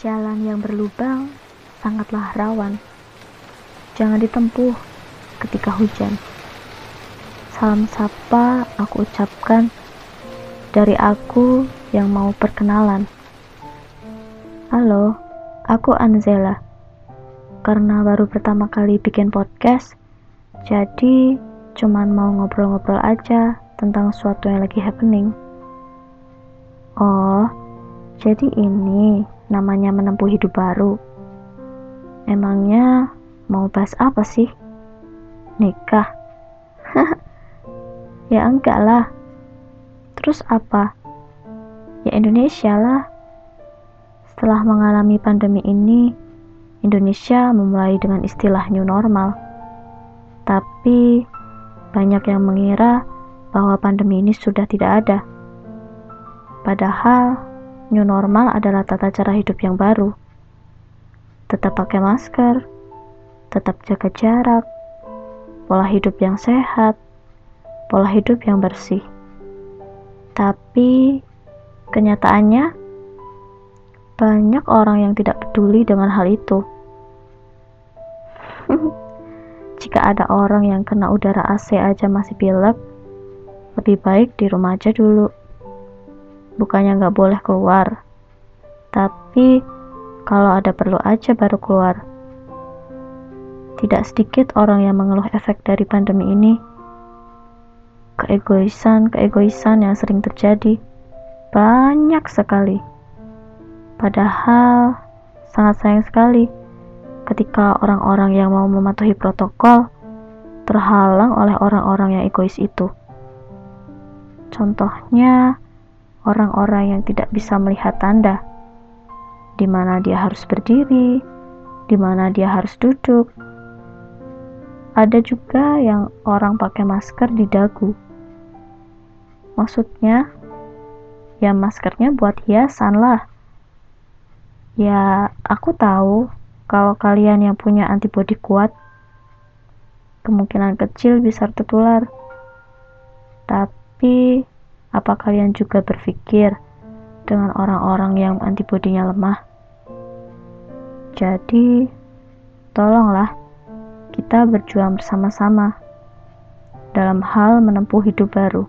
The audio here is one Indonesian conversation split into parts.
Jalan yang berlubang sangatlah rawan. Jangan ditempuh ketika hujan. Salam sapa aku ucapkan dari aku yang mau perkenalan. Halo, aku Anzela. Karena baru pertama kali bikin podcast, jadi cuman mau ngobrol-ngobrol aja tentang sesuatu yang lagi happening. Oh, jadi ini namanya menempuh hidup baru. Emangnya mau bahas apa sih? Nikah? ya enggak lah. Terus apa? Ya Indonesia lah. Setelah mengalami pandemi ini, Indonesia memulai dengan istilah new normal. Tapi banyak yang mengira bahwa pandemi ini sudah tidak ada. Padahal new normal adalah tata cara hidup yang baru. Tetap pakai masker, tetap jaga jarak, pola hidup yang sehat, pola hidup yang bersih. Tapi kenyataannya banyak orang yang tidak peduli dengan hal itu. Jika ada orang yang kena udara AC aja masih pilek, lebih baik di rumah aja dulu bukannya nggak boleh keluar. Tapi kalau ada perlu aja baru keluar. Tidak sedikit orang yang mengeluh efek dari pandemi ini. Keegoisan-keegoisan yang sering terjadi banyak sekali. Padahal sangat sayang sekali ketika orang-orang yang mau mematuhi protokol terhalang oleh orang-orang yang egois itu. Contohnya, orang-orang yang tidak bisa melihat tanda, di mana dia harus berdiri, di mana dia harus duduk. Ada juga yang orang pakai masker di dagu. Maksudnya, ya maskernya buat hiasan lah. Ya, aku tahu kalau kalian yang punya antibodi kuat, kemungkinan kecil bisa tertular. Tapi apa kalian juga berpikir dengan orang-orang yang antibodinya lemah? Jadi, tolonglah kita berjuang bersama-sama dalam hal menempuh hidup baru.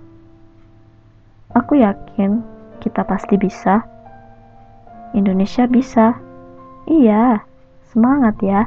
Aku yakin kita pasti bisa. Indonesia bisa. Iya, semangat ya.